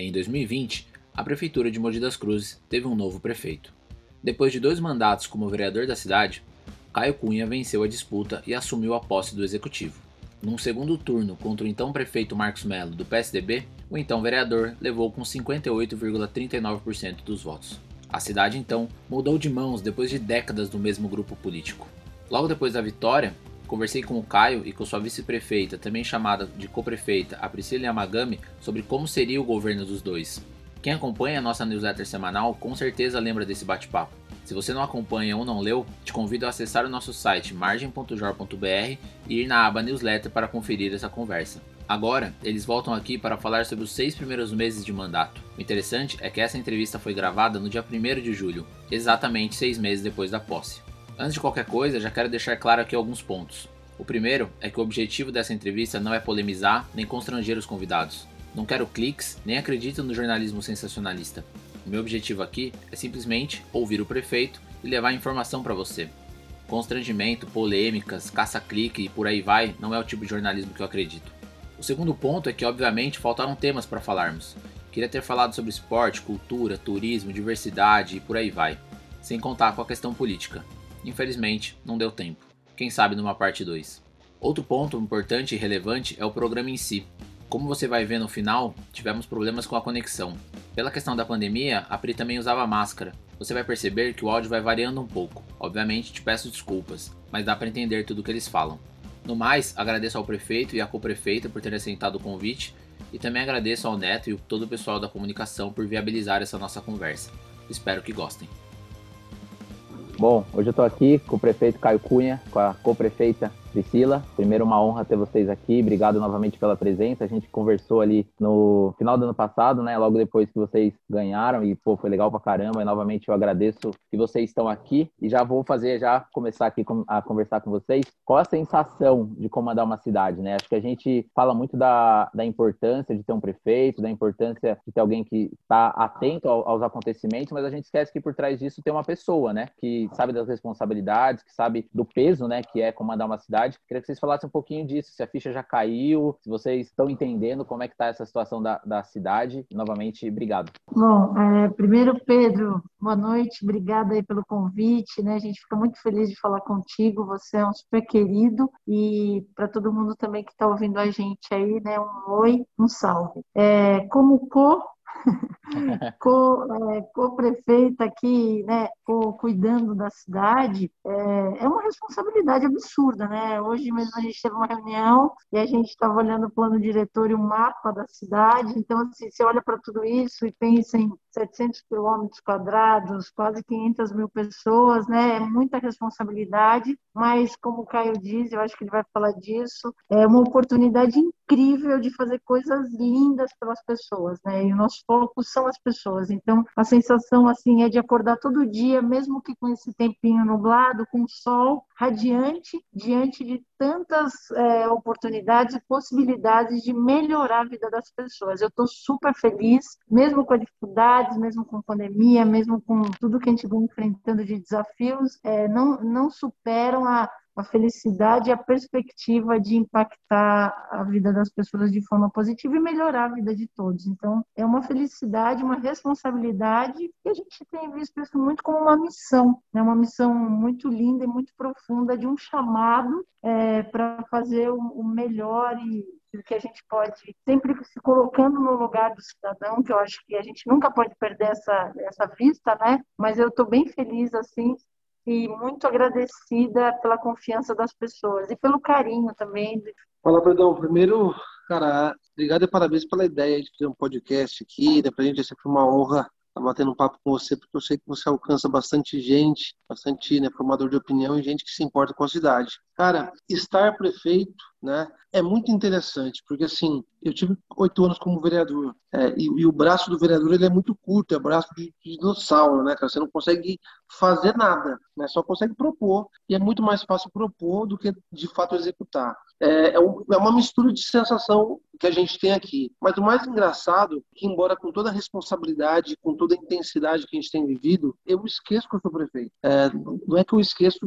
Em 2020, a prefeitura de Mogi das Cruzes teve um novo prefeito. Depois de dois mandatos como vereador da cidade, Caio Cunha venceu a disputa e assumiu a posse do executivo. Num segundo turno contra o então prefeito Marcos Melo, do PSDB, o então vereador levou com 58,39% dos votos. A cidade então mudou de mãos depois de décadas do mesmo grupo político. Logo depois da vitória, conversei com o Caio e com sua vice-prefeita, também chamada de co-prefeita, a Priscila Yamagami, sobre como seria o governo dos dois. Quem acompanha a nossa newsletter semanal com certeza lembra desse bate-papo. Se você não acompanha ou não leu, te convido a acessar o nosso site margem.jor.br e ir na aba newsletter para conferir essa conversa. Agora, eles voltam aqui para falar sobre os seis primeiros meses de mandato. O interessante é que essa entrevista foi gravada no dia 1 de julho, exatamente seis meses depois da posse. Antes de qualquer coisa, já quero deixar claro aqui alguns pontos. O primeiro é que o objetivo dessa entrevista não é polemizar nem constranger os convidados. Não quero cliques, nem acredito no jornalismo sensacionalista. O meu objetivo aqui é simplesmente ouvir o prefeito e levar informação para você. Constrangimento, polêmicas, caça-clique e por aí vai não é o tipo de jornalismo que eu acredito. O segundo ponto é que, obviamente, faltaram temas para falarmos. Queria ter falado sobre esporte, cultura, turismo, diversidade e por aí vai, sem contar com a questão política. Infelizmente, não deu tempo. Quem sabe numa parte 2. Outro ponto importante e relevante é o programa em si. Como você vai ver no final, tivemos problemas com a conexão. Pela questão da pandemia, a Pri também usava máscara. Você vai perceber que o áudio vai variando um pouco. Obviamente, te peço desculpas, mas dá para entender tudo o que eles falam. No mais, agradeço ao prefeito e à co-prefeita por terem aceitado o convite e também agradeço ao Neto e todo o pessoal da comunicação por viabilizar essa nossa conversa. Espero que gostem. Bom, hoje eu estou aqui com o prefeito Caio Cunha, com a co-prefeita Priscila, primeiro uma honra ter vocês aqui, obrigado novamente pela presença. A gente conversou ali no final do ano passado, né? Logo depois que vocês ganharam e pô, foi legal pra caramba. E novamente eu agradeço que vocês estão aqui e já vou fazer já começar aqui a conversar com vocês. Qual a sensação de comandar uma cidade, né? Acho que a gente fala muito da, da importância de ter um prefeito, da importância de ter alguém que está atento aos acontecimentos, mas a gente esquece que por trás disso tem uma pessoa, né? Que sabe das responsabilidades, que sabe do peso, né? Que é comandar uma cidade Queria que vocês falassem um pouquinho disso, se a ficha já caiu, se vocês estão entendendo como é que está essa situação da, da cidade. Novamente, obrigado. Bom, é, primeiro, Pedro, boa noite, obrigada aí pelo convite, né? A gente fica muito feliz de falar contigo, você é um super querido e para todo mundo também que está ouvindo a gente aí, né? Um oi, um salve. É, como co co-prefeita é, co aqui, né, co cuidando da cidade, é, é, uma responsabilidade absurda, né? Hoje mesmo a gente teve uma reunião e a gente estava olhando o plano diretor e o mapa da cidade, então assim, você olha para tudo isso e pensa em 700 quilômetros quadrados, quase 500 mil pessoas, né? É muita responsabilidade, mas como o Caio diz, eu acho que ele vai falar disso, é uma oportunidade incrível de fazer coisas lindas pelas pessoas, né? E o nosso foco são as pessoas. Então, a sensação assim é de acordar todo dia, mesmo que com esse tempinho nublado, com sol radiante, diante de tantas é, oportunidades e possibilidades de melhorar a vida das pessoas. Eu estou super feliz, mesmo com a dificuldade, mesmo com pandemia, mesmo com tudo que a gente vem enfrentando de desafios, é, não, não superam a a felicidade e a perspectiva de impactar a vida das pessoas de forma positiva e melhorar a vida de todos. Então, é uma felicidade, uma responsabilidade e a gente tem visto isso muito como uma missão, né? uma missão muito linda e muito profunda de um chamado é, para fazer o, melhor e que a gente pode, sempre se colocando no lugar do cidadão, que eu acho que a gente nunca pode perder essa, essa vista, né? Mas eu estou bem feliz, assim, e muito agradecida pela confiança das pessoas e pelo carinho também. Fala, Perdão. Primeiro, cara, obrigado e parabéns pela ideia de fazer um podcast aqui. Né? Pra gente é sempre uma honra estar batendo um papo com você, porque eu sei que você alcança bastante gente, bastante né, formador de opinião e gente que se importa com a cidade. Cara, estar prefeito né, é muito interessante, porque assim, eu tive oito anos como vereador, é, e, e, o braço do vereador ele é muito curto, é braço de, de dinossauro, né, cara? Você não consegue fazer nada, né? Só consegue propor, e é muito mais fácil propor do que de fato executar. É, é, é uma mistura de sensação que a gente tem aqui. Mas o mais engraçado é que, embora com toda a responsabilidade, com toda a intensidade que a gente tem vivido, eu esqueço que eu sou prefeito. É, não é que eu esqueço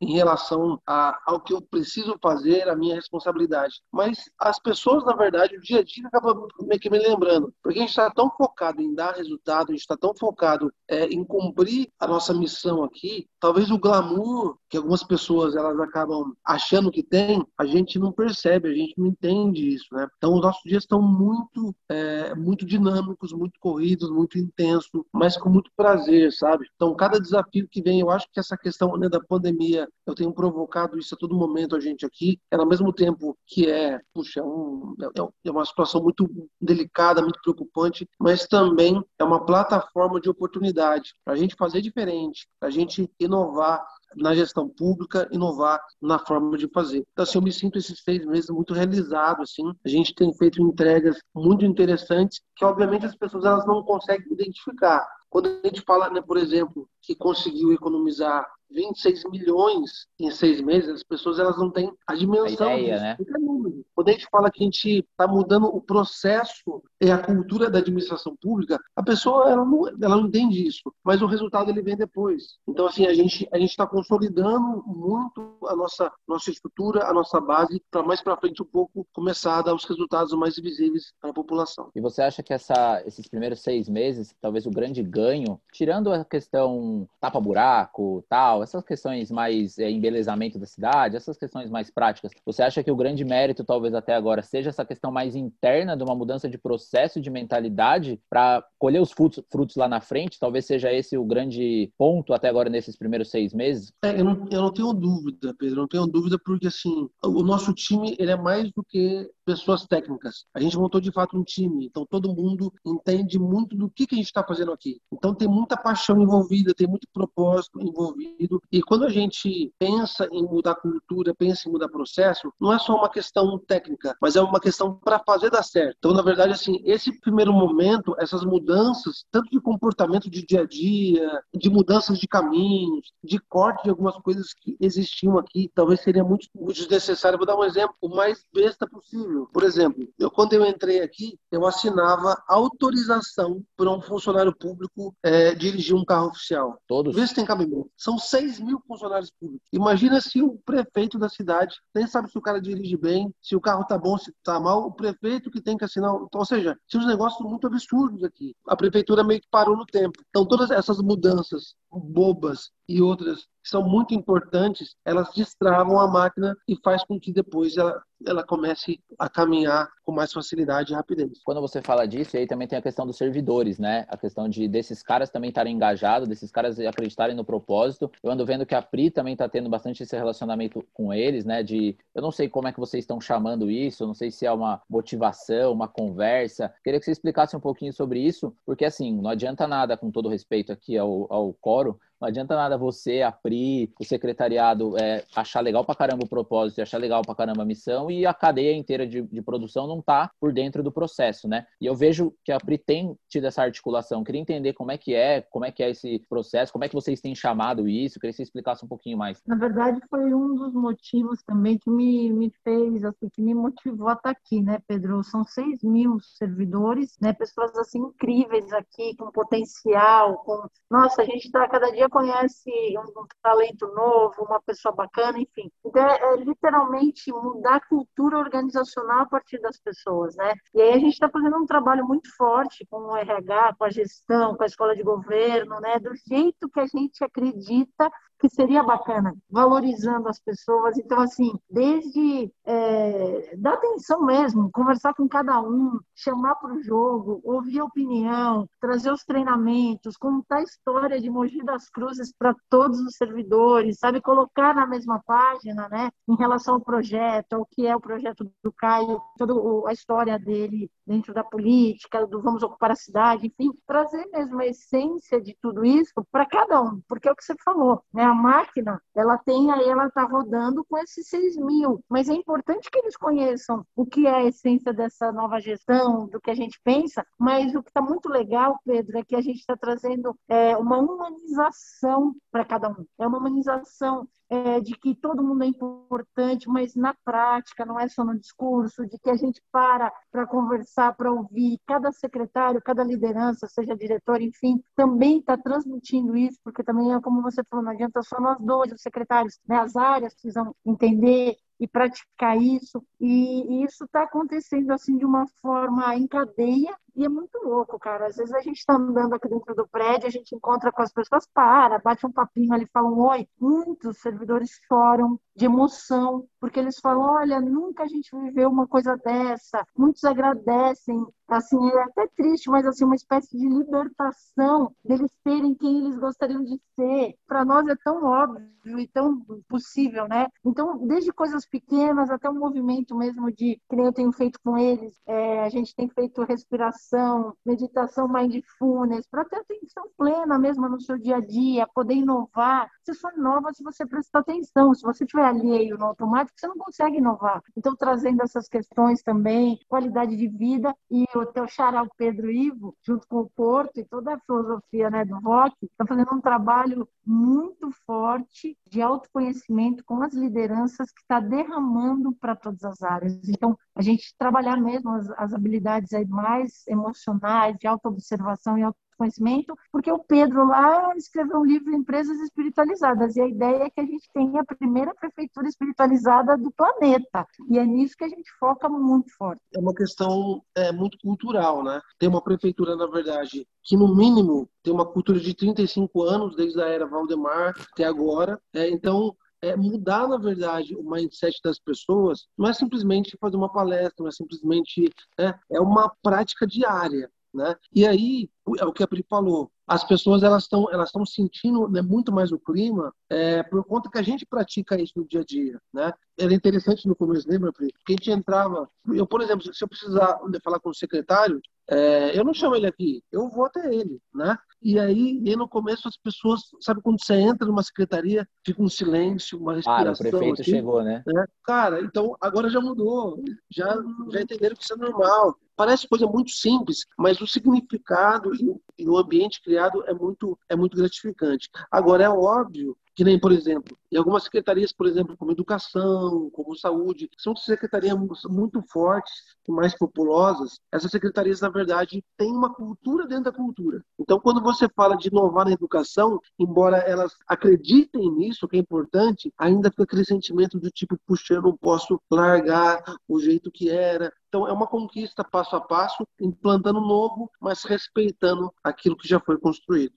em relação a, ao que eu preciso fazer, a minha responsabilidade, mas as pessoas, na verdade, o dia a dia acaba meio que me lembrando, porque a gente está tão focado em dar resultado, a gente está tão focado é, em cumprir a nossa missão aqui, talvez o glamour que algumas pessoas elas acabam achando que tem, a gente não percebe, a gente não entende isso, né? Então, os nossos dias estão muito, é, muito dinâmicos, muito corridos, muito intensos, mas com muito prazer, sabe? Então, cada desafio que vem, eu acho que essa questão né, da pandemia, eu tenho provocado isso a todo momento a gente aqui, é ao mesmo tempo que é, puxa, um, é, é uma situação muito delicada, muito preocupante, mas também é uma plataforma de oportunidade para a gente fazer diferente, para a gente inovar, na gestão pública, inovar na forma de fazer. Então, assim, eu me sinto esses seis meses muito realizado, assim. A gente tem feito entregas muito interessantes que, obviamente, as pessoas elas não conseguem identificar. Quando a gente fala, né, por exemplo, que conseguiu economizar 26 milhões em seis meses, as pessoas elas não têm a dimensão a ideia, disso. Né? Quando a gente fala que a gente está mudando o processo e a cultura da administração pública, a pessoa ela não, ela não entende isso, mas o resultado ele vem depois. Então assim a gente a está consolidando muito a nossa nossa estrutura, a nossa base para mais para frente um pouco começar a dar os resultados mais visíveis para a população. E você acha que essa, esses primeiros seis meses, talvez o grande ganho, tirando a questão tapa buraco, tal essas questões mais é, embelezamento da cidade, essas questões mais práticas, você acha que o grande mérito, talvez até agora, seja essa questão mais interna de uma mudança de processo, de mentalidade, para colher os frutos, frutos, lá na frente? Talvez seja esse o grande ponto até agora nesses primeiros seis meses? É, eu, não, eu não tenho dúvida, Pedro, não tenho dúvida, porque assim, o nosso time ele é mais do que pessoas técnicas. A gente montou de fato um time, então todo mundo entende muito do que, que a gente está fazendo aqui. Então tem muita paixão envolvida, tem muito propósito envolvido. E quando a gente pensa em mudar cultura, pensa em mudar processo, não é só uma questão técnica, mas é uma questão para fazer dar certo. Então, na verdade, assim, esse primeiro momento, essas mudanças, tanto de comportamento de dia a dia, de mudanças de caminhos, de corte de algumas coisas que existiam aqui, talvez seria muito, muito desnecessário. Vou dar um exemplo o mais besta possível. Por exemplo, eu quando eu entrei aqui, eu assinava autorização para um funcionário público é, dirigir um carro oficial. Todos? Vê se tem cabimento. São 6 mil funcionários públicos. Imagina se o prefeito da cidade nem sabe se o cara dirige bem, se o carro tá bom, se tá mal, o prefeito que tem que assinar. Ou seja, tinha uns negócios muito absurdos aqui. A prefeitura meio que parou no tempo. Então, todas essas mudanças bobas e outras que são muito importantes, elas destravam a máquina e faz com que depois ela, ela comece a caminhar com mais facilidade e rapidez. Quando você fala disso, aí também tem a questão dos servidores, né? A questão de desses caras também estarem engajados, desses caras acreditarem no propósito. Eu ando vendo que a Pri também está tendo bastante esse relacionamento com eles, né? De eu não sei como é que vocês estão chamando isso, não sei se é uma motivação, uma conversa. Queria que você explicasse um pouquinho sobre isso, porque assim, não adianta nada, com todo respeito aqui ao, ao coro, claro não adianta nada você, a Pri, o secretariado é, achar legal pra caramba o propósito, achar legal pra caramba a missão e a cadeia inteira de, de produção não tá por dentro do processo, né? E eu vejo que a Pri tem tido essa articulação. Queria entender como é que é, como é que é esse processo, como é que vocês têm chamado isso. Queria que você explicasse um pouquinho mais. Na verdade, foi um dos motivos também que me, me fez, assim, que me motivou a estar aqui, né, Pedro? São 6 mil servidores, né? Pessoas assim incríveis aqui, com potencial, com. Nossa, a gente está cada dia conhece um, talento novo, uma pessoa bacana, enfim. Então, é, é, literalmente mudar a cultura organizacional a partir das pessoas, né? E aí a gente está fazendo um trabalho muito forte com o RH, com a gestão, com a escola de governo, né? Do jeito que a gente acredita que seria bacana, valorizando as pessoas. Então, assim, desde é, dar atenção mesmo, conversar com cada um, chamar para o jogo, ouvir a opinião, trazer os treinamentos, contar a história de Mogi das Cruzes para todos os servidores, sabe? Colocar na mesma página, né? Em relação ao projeto, ao que é o projeto do Caio, toda a história dele dentro da política, do vamos ocupar a cidade, enfim, trazer mesmo a essência de tudo isso para cada um, porque é o que você falou, né? A máquina, ela tem aí, ela está rodando com esses 6 mil, mas é importante que eles conheçam o que é a essência dessa nova gestão, do que a gente pensa, mas o que está muito legal, Pedro, é que a gente está trazendo é, uma humanização para cada um, é uma humanização é, de que todo mundo é importante, mas na prática, não é só no discurso, de que a gente para para conversar, para ouvir. Cada secretário, cada liderança, seja diretor, enfim, também está transmitindo isso, porque também é como você falou, não adianta só nós dois, os secretários, né? as áreas precisam entender e praticar isso. E, e isso está acontecendo assim de uma forma em cadeia e é muito louco, cara. Às vezes a gente está andando aqui dentro do prédio, a gente encontra com as pessoas, para, bate um papinho ali, fala um oi. Muitos servidores choram de emoção, porque eles falam: olha, nunca a gente viveu uma coisa dessa. Muitos agradecem. Assim, é até triste, mas assim, uma espécie de libertação deles serem quem eles gostariam de ser. Para nós é tão óbvio e tão possível, né? Então, desde coisas pequenas até um movimento mesmo de que nem eu tenho feito com eles, é, a gente tem feito respiração, meditação mindfulness, para ter atenção plena mesmo no seu dia a dia, poder inovar. Você só inova se você prestar atenção. Se você tiver alheio no automático, você não consegue inovar. Então, trazendo essas questões também, qualidade de vida e o teu xará, Pedro Ivo, junto com o Porto e toda a filosofia né, do VOC, está fazendo um trabalho muito forte de autoconhecimento com as lideranças que está derramando para todas as áreas. Então, a gente trabalhar mesmo as, as habilidades mais emocionais, de autoobservação e auto conhecimento, porque o Pedro lá escreveu um livro Empresas Espiritualizadas, e a ideia é que a gente tenha a primeira prefeitura espiritualizada do planeta, e é nisso que a gente foca muito forte. É uma questão é, muito cultural, né? Tem uma prefeitura, na verdade, que no mínimo tem uma cultura de 35 anos, desde a era Valdemar até agora, é, então é, mudar, na verdade, o mindset das pessoas não é simplesmente fazer uma palestra, não é simplesmente. É, é uma prática diária. Né? E aí, é o que a Pri falou, as pessoas elas estão elas estão sentindo né, muito mais o clima é, por conta que a gente pratica isso no dia a dia, né? Era interessante no começo, lembra, Pri? Que a gente entrava, eu por exemplo, se eu precisar falar com o secretário, é, eu não chamo ele aqui, eu vou até ele, né? E aí, e no começo as pessoas, sabe quando você entra numa secretaria, fica um silêncio, uma respiração. Ah, o prefeito assim, chegou, né? né? Cara, então agora já mudou, já já entenderam que isso é normal. Parece coisa muito simples, mas o significado e o ambiente criado é muito, é muito gratificante. Agora, é óbvio que nem, por exemplo, em algumas secretarias, por exemplo, como educação, como saúde, são secretarias muito fortes e mais populosas. Essas secretarias, na verdade, têm uma cultura dentro da cultura. Então, quando você fala de inovar na educação, embora elas acreditem nisso, que é importante, ainda fica aquele sentimento do tipo, puxa, eu não posso largar o jeito que era, então, é uma conquista passo a passo, implantando novo, mas respeitando aquilo que já foi construído.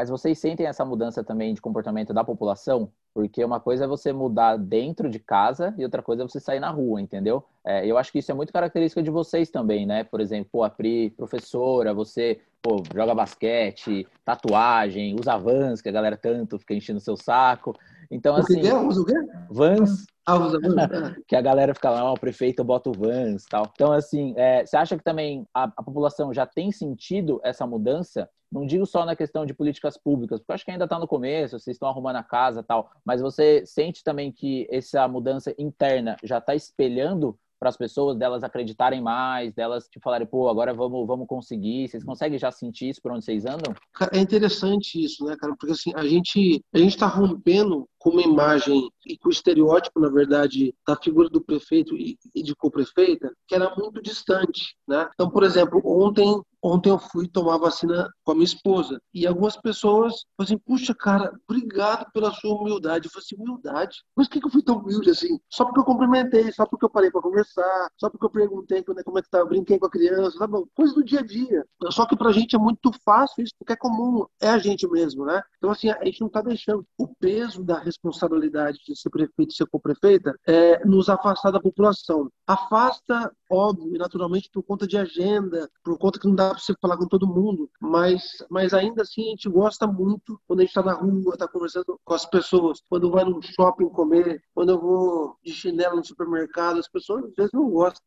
Mas vocês sentem essa mudança também de comportamento da população? Porque uma coisa é você mudar dentro de casa e outra coisa é você sair na rua, entendeu? É, eu acho que isso é muito característica de vocês também, né? Por exemplo, a Pri, professora, você pô, joga basquete, tatuagem, usa vans, que a galera tanto fica enchendo o seu saco. Então, assim. O que é? Usa o quê? Vans. Ah, usa Vans. Ah. que a galera fica lá, oh, o prefeito bota o Vans tal. Então, assim, é, você acha que também a, a, população já tem sentido essa mudança? Não digo só na questão de políticas públicas, porque acho que ainda está no começo, vocês estão arrumando a casa tal, mas você sente também que essa mudança interna já está espelhando para as pessoas, delas acreditarem mais, delas te falarem, pô, agora vamos, vamos conseguir. Vocês conseguem já sentir isso por onde vocês andam? É interessante isso, né, cara? Porque assim, a gente a gente está rompendo com uma imagem e com o estereótipo, na verdade, da figura do prefeito e, de co-prefeita, que era muito distante, né? Então, por exemplo, ontem Ontem eu fui tomar vacina com a minha esposa e algumas pessoas falaram assim: puxa, cara, obrigado pela sua humildade. Eu falei assim: humildade? Mas por que eu fui tão humilde assim? Só porque eu cumprimentei, só porque eu parei para conversar, só porque eu perguntei como é que tá, brinquei com a criança, tá bom? Coisa do dia a dia. Só que pra gente é muito fácil isso, porque é comum, é a gente mesmo, né? Então, assim, a gente não tá deixando o peso da responsabilidade de ser prefeito e ser co-prefeita é nos afastar da população. Afasta, óbvio, naturalmente por conta de agenda, por conta que não dá para você falar com todo mundo, mas, mas ainda assim a gente gosta muito quando a gente está na rua, está conversando com as pessoas, quando vai no shopping comer, quando eu vou de chinelo no supermercado, as pessoas às vezes não gostam,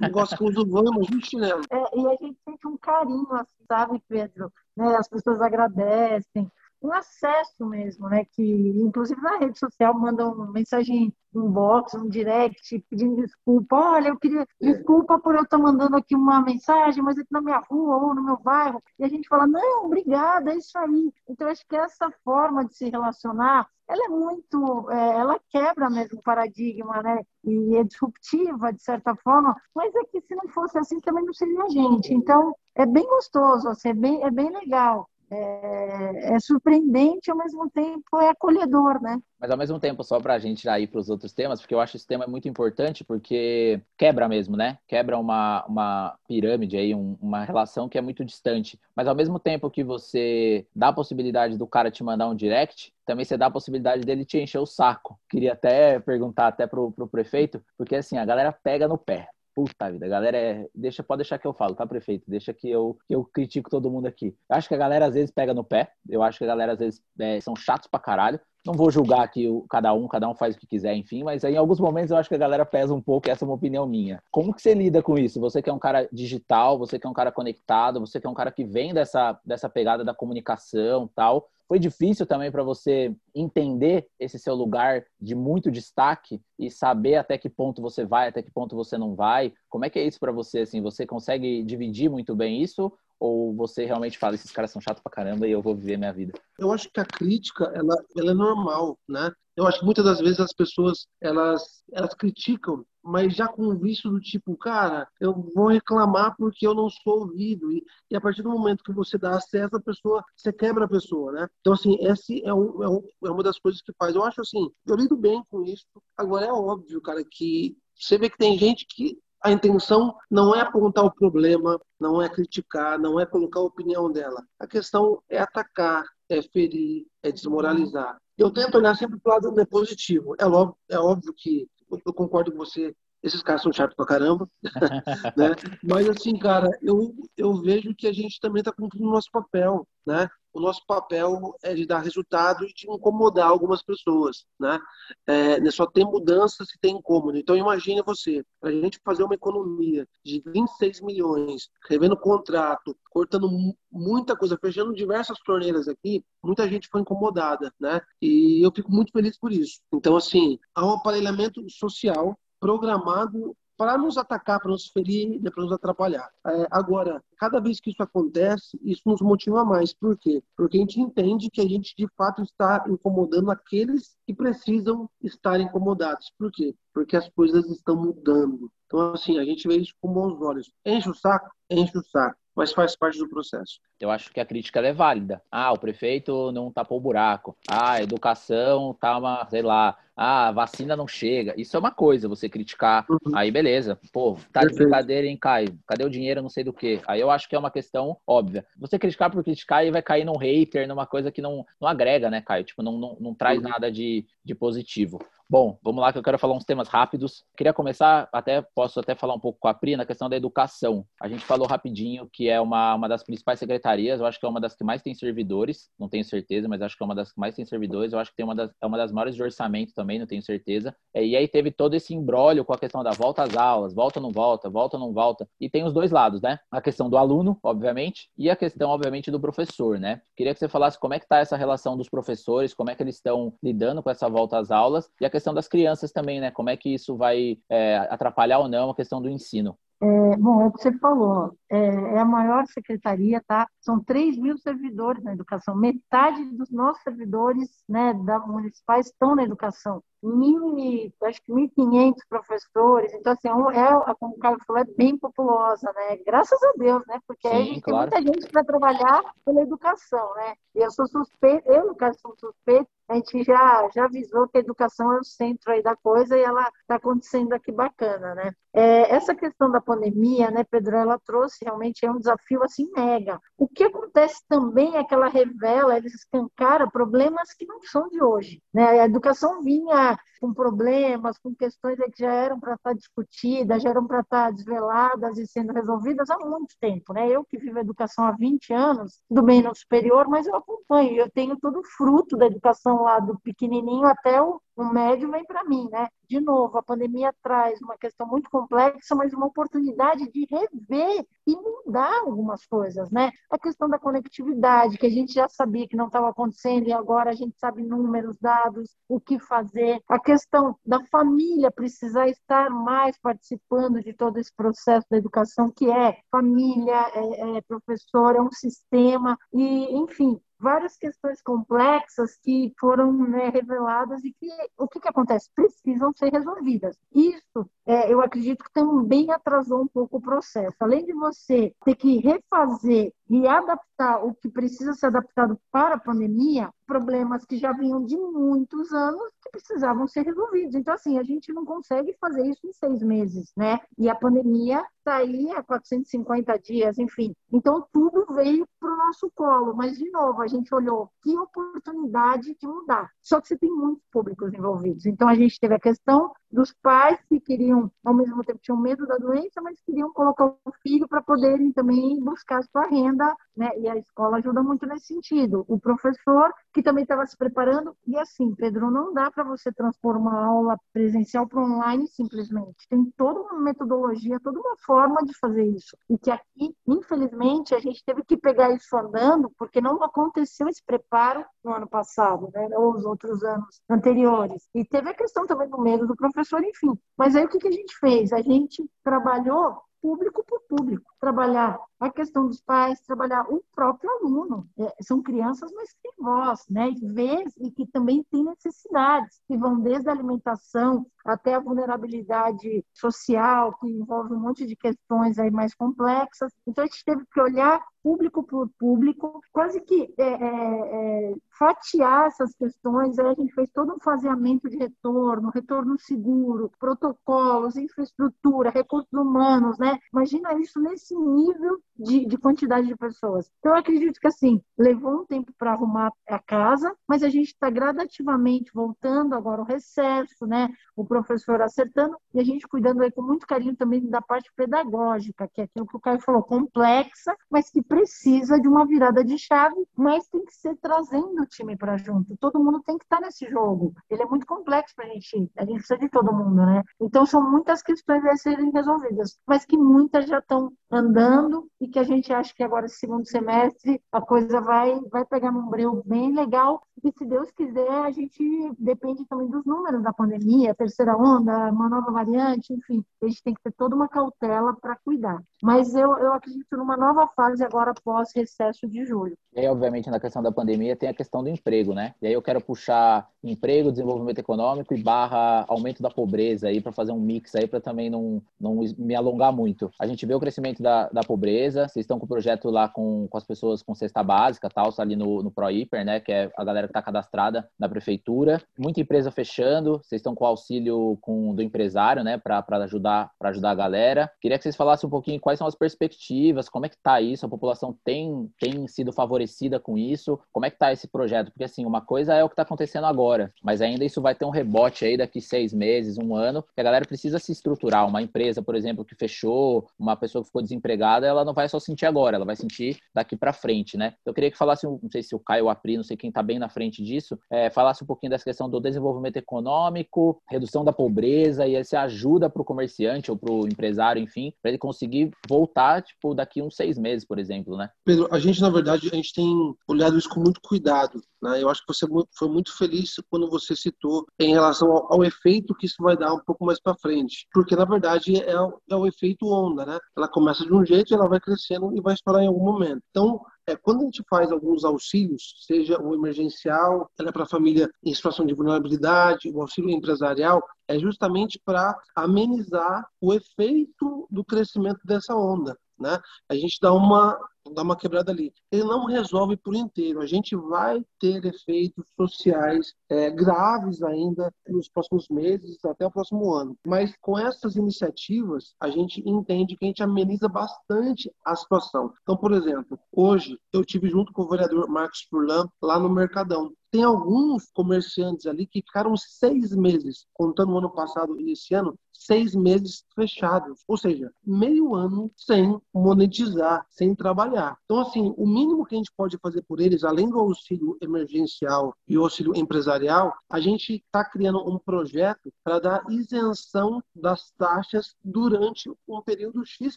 não gostam que vamos de chinelo. É, e a gente sente um carinho, assim, sabe, Pedro? Né? As pessoas agradecem, um acesso mesmo, né? Que inclusive na rede social mandam uma mensagem inbox, um direct pedindo desculpa. Olha, eu queria desculpa por eu estar mandando aqui uma mensagem, mas aqui na minha rua ou no meu bairro. E a gente fala, não, obrigada, é isso aí. Então, acho que essa forma de se relacionar, ela é muito, é, ela quebra mesmo o paradigma, né? E é disruptiva, de certa forma, mas é que se não fosse assim, também não seria a gente. Então, é bem gostoso, assim, é, bem, é bem legal é, é, surpreendente ao mesmo tempo é acolhedor, né? Mas ao mesmo tempo, só para a gente ir para os outros temas, porque eu acho esse tema muito importante, porque quebra mesmo, né? Quebra uma, uma pirâmide aí, um, uma relação que é muito distante. Mas ao mesmo tempo que você dá a possibilidade do cara te mandar um direct, também você dá a possibilidade dele te encher o saco. Queria até perguntar até pro, pro prefeito, porque assim, a galera pega no pé. Puta vida, a galera é. Deixa, pode deixar que eu falo, tá, prefeito? Deixa que eu, que eu critico todo mundo aqui. Eu acho que a galera às vezes pega no pé. Eu acho que a galera às vezes é, são chatos pra caralho. Não vou julgar aqui o, cada um, cada um faz o que quiser, enfim, mas em alguns momentos eu acho que a galera pesa um pouco, essa é uma opinião minha. Como que você lida com isso? Você que é um cara digital, você que é um cara conectado, você que é um cara que vem dessa, dessa pegada da comunicação tal. Foi difícil também para você entender esse seu lugar de muito destaque e saber até que ponto você vai, até que ponto você não vai. Como é que é isso para você? Assim, você consegue dividir muito bem isso ou você realmente fala, esses caras são chatos pra caramba e eu vou viver minha vida? Eu acho que a crítica, ela, ela é normal, né? Eu acho que muitas das vezes as pessoas, elas, elas criticam, mas já com visto do tipo, cara, eu vou reclamar porque eu não sou ouvido. E, e a partir do momento que você dá acesso à pessoa, você quebra a pessoa, né? Então, assim, esse é, um, é, um, é uma das coisas que faz. Eu acho assim, eu lido bem com isso. Agora, é óbvio, cara, que você vê que tem gente que a intenção não é apontar o problema, não é criticar, não é colocar a opinião dela. A questão é atacar, é ferir, é desmoralizar. Eu tento olhar sempre para o lado positivo. É óbvio, é óbvio que eu concordo com você, esses caras são chatos pra caramba, né? Mas assim, cara, eu, eu vejo que a gente também está cumprindo o nosso papel, né? o nosso papel é de dar resultado e de incomodar algumas pessoas, né? É, né, só tem mudança se tem incômodo. Então imagine você, a gente fazer uma economia de 26 milhões, revendo contrato, cortando muita coisa, fechando diversas torneiras aqui, muita gente foi incomodada, né? E eu fico muito feliz por isso. Então assim, há um aparelhamento social programado para nos atacar, para nos ferir, para nos atrapalhar. É, agora, cada vez que isso acontece, isso nos motiva mais. Por quê? Porque a gente entende que a gente de fato está incomodando aqueles que precisam estar incomodados. Por quê? Porque as coisas estão mudando. Então, assim, a gente vê isso com bons olhos. Enche o saco? Enche o saco mas faz parte do processo. Eu acho que a crítica é válida. Ah, o prefeito não tapou o buraco. Ah, a educação tá uma, sei lá, ah, a vacina não chega. Isso é uma coisa, você criticar. Uhum. Aí, beleza. Pô, tá de brincadeira, hein, Caio? Cadê o dinheiro, não sei do que. Aí eu acho que é uma questão óbvia. Você criticar por criticar e vai cair num hater, numa coisa que não, não agrega, né, Caio? Tipo, não, não, não traz uhum. nada de, de positivo. Bom, vamos lá que eu quero falar uns temas rápidos. Queria começar, até posso até falar um pouco com a Pri na questão da educação. A gente falou rapidinho que é uma, uma das principais secretarias, eu acho que é uma das que mais tem servidores, não tenho certeza, mas acho que é uma das que mais tem servidores, eu acho que tem uma das, é uma das maiores de orçamento também, não tenho certeza. É, e aí teve todo esse embrólio com a questão da volta às aulas, volta não volta, volta não volta. E tem os dois lados, né? A questão do aluno, obviamente, e a questão, obviamente, do professor, né? Queria que você falasse como é que está essa relação dos professores, como é que eles estão lidando com essa volta às aulas e a questão das crianças também, né? Como é que isso vai é, atrapalhar ou não a questão do ensino? É, bom, é o que você falou, é, é, a maior secretaria, tá? São 3 mil servidores na educação, metade dos nossos servidores né, da municipais estão na educação mil, acho que 1.500 professores. Então, assim, é, como o Carlos falou, é bem populosa, né? Graças a Deus, né? Porque Sim, a gente claro. tem muita gente para trabalhar pela educação, né? E eu sou suspeito, eu, no caso, sou suspeito, a gente já, já avisou que a educação é o centro aí da coisa e ela está acontecendo aqui bacana, né? É, essa questão da pandemia, né, Pedro, ela trouxe realmente é um desafio assim mega. O que acontece também é que ela revela, ela escancara problemas que não são de hoje, né? A educação vinha com problemas, com questões que já eram para estar discutidas, já eram para estar desveladas e sendo resolvidas há muito tempo. Né? Eu que vivo a educação há 20 anos, do bem no superior, mas eu acompanho, eu tenho todo o fruto da educação do pequenininho até o o médio vem para mim, né? De novo, a pandemia traz uma questão muito complexa, mas uma oportunidade de rever e mudar algumas coisas, né? A questão da conectividade, que a gente já sabia que não estava acontecendo e agora a gente sabe números, dados, o que fazer. A questão da família precisar estar mais participando de todo esse processo da educação, que é família, é, é professor, é um sistema, e, enfim, várias questões complexas que foram né, reveladas e que o que, que acontece? Precisam ser resolvidas. Isso, é, eu acredito que também atrasou um pouco o processo. Além de você ter que refazer e adaptar o que precisa ser adaptado para a pandemia, problemas que já vinham de muitos anos que precisavam ser resolvidos. Então, assim, a gente não consegue fazer isso em seis meses, né? E a pandemia está aí há 450 dias, enfim. Então, tudo veio para o nosso colo. Mas, de novo, a gente olhou que oportunidade de mudar. Só que você tem muitos públicos envolvidos. Então, a gente teve a questão dos pais que queriam, ao mesmo tempo, tinham medo da doença, mas queriam colocar o filho para poderem também buscar sua renda, né? E a escola ajuda muito nesse sentido. O professor, que também estava se preparando, e assim, Pedro, não dá para você transpor uma aula presencial para online simplesmente. Tem toda uma metodologia, toda uma forma de fazer isso. E que aqui, infelizmente, a gente teve que pegar isso andando, porque não aconteceu esse preparo no ano passado, né? Ou os outros anos anteriores. E teve a questão também do medo do professor professor, enfim. Mas aí o que, que a gente fez? A gente trabalhou público por público, trabalhar a questão dos pais, trabalhar o próprio aluno. É, são crianças, mas que têm voz, né? E vez e que também têm necessidades, que vão desde a alimentação até a vulnerabilidade social, que envolve um monte de questões aí mais complexas. Então a gente teve que olhar público por público, quase que é, é, é, fatiar essas questões. Aí a gente fez todo um faseamento de retorno, retorno seguro, protocolos, infraestrutura, recursos humanos, né? Imagina isso nesse nível de, de quantidade de pessoas. Então, eu acredito que, assim, levou um tempo para arrumar a casa, mas a gente está gradativamente voltando agora o recesso, né? O professor acertando e a gente cuidando aí com muito carinho também da parte pedagógica, que é aquilo que o Caio falou, complexa, mas que precisa de uma virada de chave, mas tem que ser trazendo o time para junto. Todo mundo tem que estar tá nesse jogo. Ele é muito complexo para a gente, a gente precisa de todo mundo, né? Então, são muitas questões a serem resolvidas, mas que muitas já estão andando e que a gente acha que agora, segundo semestre, a coisa vai, vai pegar num breu bem legal. E se Deus quiser, a gente depende também dos números da pandemia, terceira onda, uma nova variante, enfim. A gente tem que ter toda uma cautela para cuidar. Mas eu, eu acredito numa nova fase agora após recesso de julho. E aí, obviamente, na questão da pandemia tem a questão do emprego, né? E aí eu quero puxar emprego, desenvolvimento econômico e barra aumento da pobreza aí para fazer um mix aí para também não, não me alongar muito. A gente vê o crescimento da, da pobreza, vocês estão com o projeto lá com, com as pessoas com cesta básica, tal, ali no, no ProHiper, né? Que é a galera que está cadastrada na prefeitura. Muita empresa fechando, vocês estão com o auxílio com, do empresário, né? Para ajudar, ajudar a galera. Queria que vocês falassem um pouquinho quais são as perspectivas, como é que está isso, a população tem, tem sido favorecida com isso, como é que está esse projeto? Porque assim, uma coisa é o que está acontecendo agora, mas ainda isso vai ter um rebote aí daqui seis meses, um ano, que a galera precisa se estruturar. Uma empresa, por exemplo, que fechou, uma pessoa que ficou desempregada, ela não vai só sentir agora, ela vai sentir daqui para frente, né? Eu queria que falasse, não sei se o Caio ou a Pri, não sei quem está bem na frente disso, é, falasse um pouquinho dessa questão do desenvolvimento econômico, redução da pobreza e essa ajuda para o comerciante ou para o empresário, enfim, para ele conseguir voltar, tipo, daqui uns seis meses, por exemplo, né? Pedro, a gente, na verdade, a gente tem olhado isso com muito cuidado. Né? Eu acho que você foi muito feliz quando você citou em relação ao, ao efeito que isso vai dar um pouco mais para frente. Porque, na verdade, é, é o efeito onda, né? Ela começa de um jeito, ela vai crescendo e vai estourar em algum momento. Então, é, quando a gente faz alguns auxílios, seja o emergencial, é para a família em situação de vulnerabilidade, o auxílio empresarial, é justamente para amenizar o efeito do crescimento dessa onda. Né? A gente dá uma dar uma quebrada ali. Ele não resolve por inteiro. A gente vai ter efeitos sociais é, graves ainda nos próximos meses, até o próximo ano. Mas com essas iniciativas, a gente entende que a gente ameniza bastante a situação. Então, por exemplo, hoje eu tive junto com o vereador Marcos Furlan lá no Mercadão. Tem alguns comerciantes ali que ficaram seis meses, contando o ano passado e esse ano, seis meses fechados, ou seja, meio ano sem monetizar, sem trabalhar. Então, assim, o mínimo que a gente pode fazer por eles, além do auxílio emergencial e auxílio empresarial, a gente está criando um projeto para dar isenção das taxas durante um período X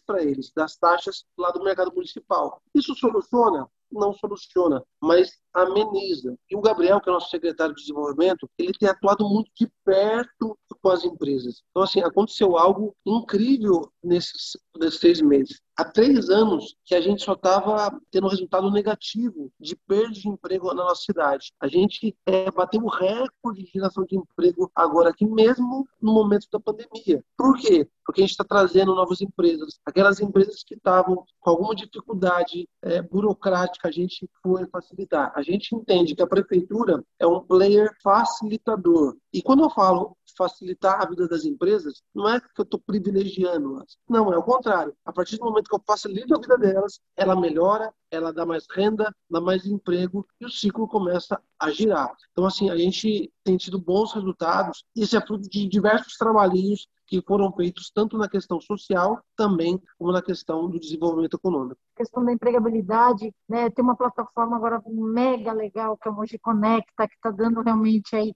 para eles, das taxas lá do mercado municipal. Isso soluciona? não soluciona, mas ameniza. E o Gabriel, que é nosso secretário de desenvolvimento, ele tem atuado muito de perto com as empresas. Então, assim, aconteceu algo incrível nesses, nesses seis meses. Há três anos que a gente só estava tendo resultado negativo de perda de emprego na nossa cidade. A gente é, bateu o recorde de geração de emprego agora aqui, mesmo no momento da pandemia. Por quê? Porque a gente está trazendo novas empresas. Aquelas empresas que estavam com alguma dificuldade é, burocrática, a gente foi facilitar. A gente entende que a prefeitura é um player facilitador. E quando eu falo facilitar a vida das empresas, não é que eu estou privilegiando-as. Não, é o contrário. A partir do momento que eu facilito a vida delas, ela melhora, ela dá mais renda, dá mais emprego e o ciclo começa a girar. Então, assim, a gente tem tido bons resultados. Isso é fruto de diversos trabalhinhos que foram feitos tanto na questão social também como na questão do desenvolvimento econômico. A questão da empregabilidade, né, tem uma plataforma agora mega legal que é o Moji Conecta, que está dando realmente aí,